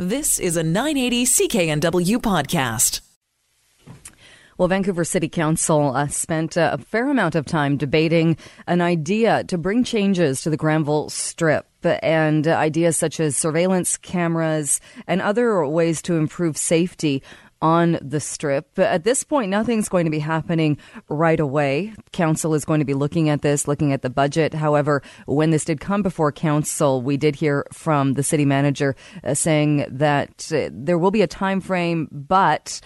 This is a 980 CKNW podcast. Well, Vancouver City Council uh, spent uh, a fair amount of time debating an idea to bring changes to the Granville Strip and uh, ideas such as surveillance cameras and other ways to improve safety on the strip. But at this point, nothing's going to be happening right away. Council is going to be looking at this, looking at the budget. However, when this did come before council, we did hear from the city manager uh, saying that uh, there will be a time frame, but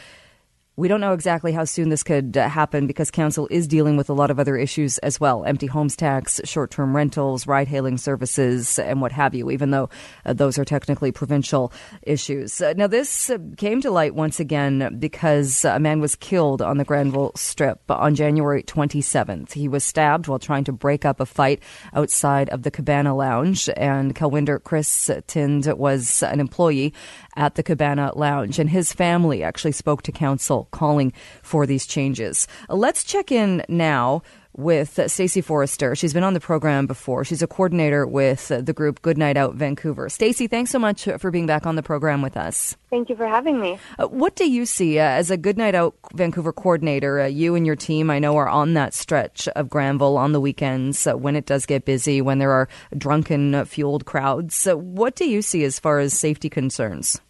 we don't know exactly how soon this could uh, happen because council is dealing with a lot of other issues as well empty homes tax, short term rentals, ride hailing services, and what have you, even though uh, those are technically provincial issues. Uh, now, this came to light once again because a man was killed on the Granville Strip on January 27th. He was stabbed while trying to break up a fight outside of the Cabana Lounge, and Kelwinder Chris Tind was an employee at the Cabana Lounge, and his family actually spoke to council calling for these changes. Let's check in now with Stacey Forrester. She's been on the program before. She's a coordinator with the group Good Night Out Vancouver. Stacey, thanks so much for being back on the program with us. Thank you for having me. Uh, what do you see uh, as a Good Night Out Vancouver coordinator? Uh, you and your team, I know, are on that stretch of Granville on the weekends uh, when it does get busy, when there are drunken, uh, fueled crowds. what do you see as far as safety concerns?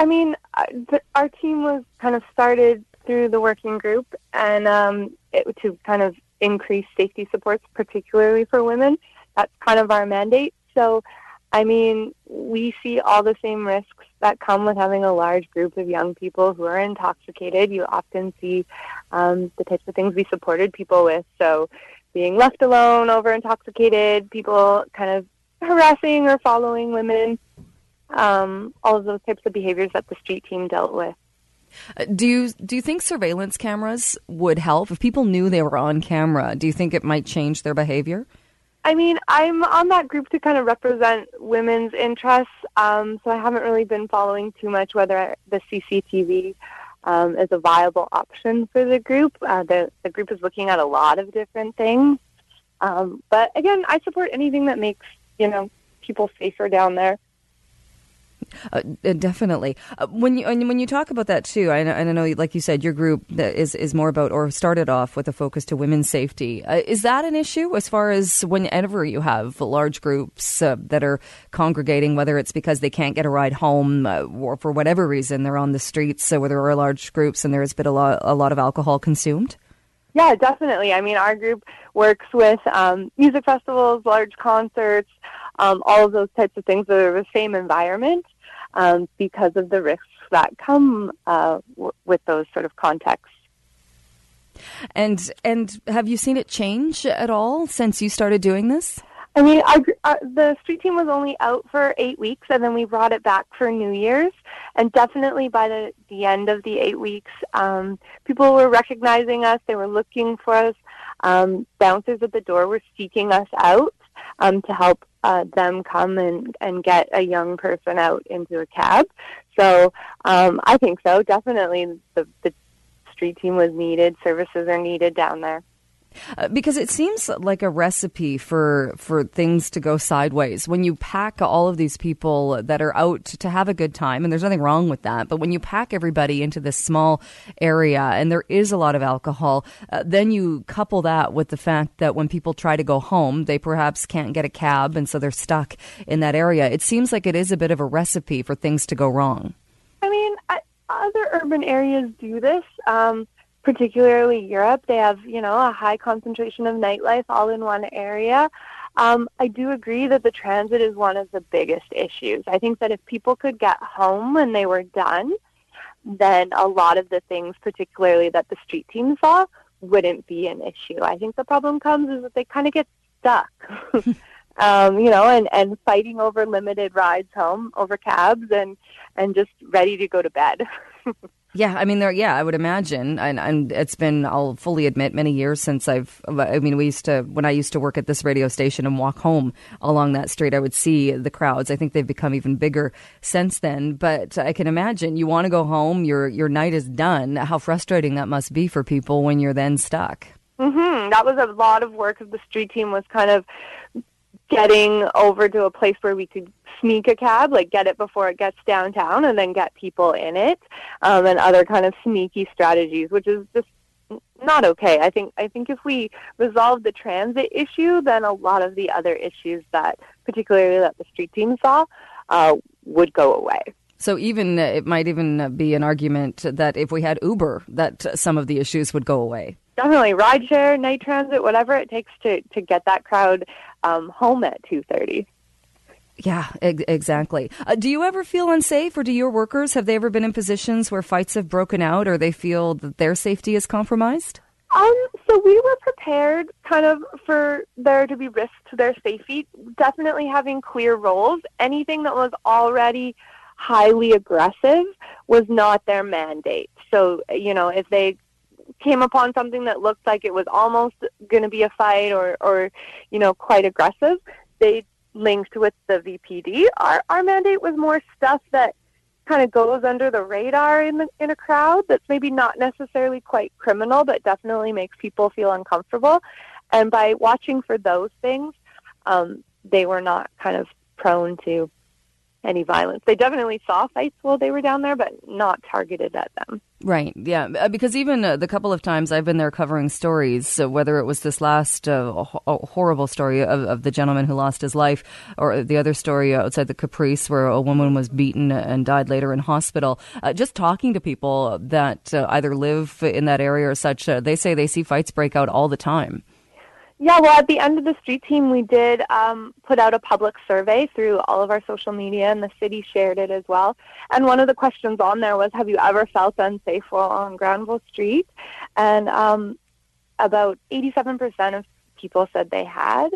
I mean, our team was kind of started through the working group and um, it, to kind of increase safety supports, particularly for women. That's kind of our mandate. So, I mean, we see all the same risks that come with having a large group of young people who are intoxicated. You often see um, the types of things we supported people with. So, being left alone, over intoxicated, people kind of harassing or following women um, all of those types of behaviors that the street team dealt with. Uh, do you do you think surveillance cameras would help if people knew they were on camera? Do you think it might change their behavior? I mean, I'm on that group to kind of represent women's interests, um, so I haven't really been following too much whether the CCTV um, is a viable option for the group. Uh, the the group is looking at a lot of different things, um, but again, I support anything that makes you know people safer down there. Uh, uh, definitely. Uh, when you when you talk about that too, I I know, like you said, your group is is more about or started off with a focus to women's safety. Uh, is that an issue as far as whenever you have large groups uh, that are congregating, whether it's because they can't get a ride home uh, or for whatever reason they're on the streets, where there are large groups and there has been a lot a lot of alcohol consumed? Yeah, definitely. I mean, our group works with um, music festivals, large concerts, um, all of those types of things that are the same environment um, because of the risks that come uh, w- with those sort of contexts. And and have you seen it change at all since you started doing this? I mean, our, our, the street team was only out for eight weeks, and then we brought it back for New Year's. And definitely by the, the end of the eight weeks, um, people were recognizing us. They were looking for us. Um, bouncers at the door were seeking us out um, to help uh, them come and, and get a young person out into a cab. So um, I think so. Definitely the, the street team was needed. Services are needed down there. Uh, because it seems like a recipe for for things to go sideways. When you pack all of these people that are out to have a good time and there's nothing wrong with that but when you pack everybody into this small area and there is a lot of alcohol uh, then you couple that with the fact that when people try to go home they perhaps can't get a cab and so they're stuck in that area. It seems like it is a bit of a recipe for things to go wrong. I mean I, other urban areas do this. Um, particularly Europe. They have, you know, a high concentration of nightlife all in one area. Um, I do agree that the transit is one of the biggest issues. I think that if people could get home when they were done, then a lot of the things, particularly that the street team saw, wouldn't be an issue. I think the problem comes is that they kind of get stuck. um, you know, and, and fighting over limited rides home, over cabs, and and just ready to go to bed. Yeah, I mean, there. Yeah, I would imagine, and, and it's been. I'll fully admit, many years since I've. I mean, we used to when I used to work at this radio station and walk home along that street, I would see the crowds. I think they've become even bigger since then. But I can imagine you want to go home. Your your night is done. How frustrating that must be for people when you're then stuck. Mm-hmm. That was a lot of work of the street team was kind of getting over to a place where we could sneak a cab, like get it before it gets downtown, and then get people in it, um, and other kind of sneaky strategies, which is just not okay. I think I think if we resolve the transit issue, then a lot of the other issues that, particularly that the street team saw, uh, would go away. So even uh, it might even be an argument that if we had Uber, that some of the issues would go away. Definitely, rideshare, night transit, whatever it takes to to get that crowd um, home at two thirty. Yeah, ex- exactly. Uh, do you ever feel unsafe, or do your workers have they ever been in positions where fights have broken out, or they feel that their safety is compromised? Um, so we were prepared kind of for there to be risks to their safety. Definitely having clear roles. Anything that was already highly aggressive was not their mandate. So, you know, if they came upon something that looked like it was almost going to be a fight or, or, you know, quite aggressive, they linked with the VPD. Our, our mandate was more stuff that kind of goes under the radar in the, in a crowd that's maybe not necessarily quite criminal, but definitely makes people feel uncomfortable. And by watching for those things, um, they were not kind of prone to any violence. They definitely saw fights while they were down there, but not targeted at them. Right. Yeah. Uh, because even uh, the couple of times I've been there covering stories, uh, whether it was this last uh, ho- horrible story of, of, the gentleman who lost his life, or the other story outside the Caprice where a woman was beaten and died later in hospital, uh, just talking to people that uh, either live in that area or such, they say they see fights break out all the time. Yeah, well, at the end of the street team, we did um, put out a public survey through all of our social media, and the city shared it as well. And one of the questions on there was, "Have you ever felt unsafe while on Granville Street?" And um, about 87% of people said they had,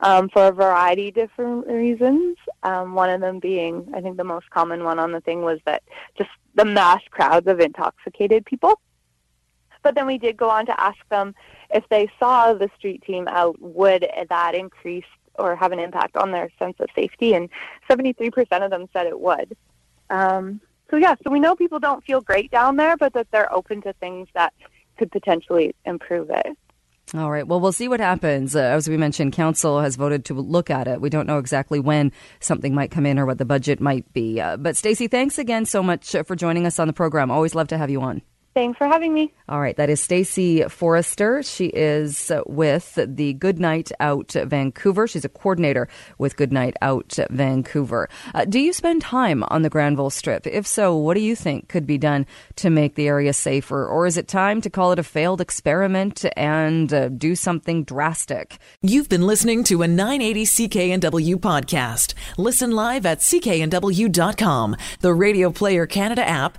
um, for a variety of different reasons. Um, one of them being, I think, the most common one on the thing was that just the mass crowds of intoxicated people. But then we did go on to ask them if they saw the street team out, would that increase or have an impact on their sense of safety? And 73% of them said it would. Um, so yeah, so we know people don't feel great down there, but that they're open to things that could potentially improve it. All right. Well, we'll see what happens. Uh, as we mentioned, council has voted to look at it. We don't know exactly when something might come in or what the budget might be. Uh, but Stacey, thanks again so much for joining us on the program. Always love to have you on. Thanks for having me. All right, that is Stacey Forrester. She is with the Good Night Out Vancouver. She's a coordinator with Good Night Out Vancouver. Uh, do you spend time on the Granville Strip? If so, what do you think could be done to make the area safer? Or is it time to call it a failed experiment and uh, do something drastic? You've been listening to a 980 CKNW podcast. Listen live at cknw.com, the Radio Player Canada app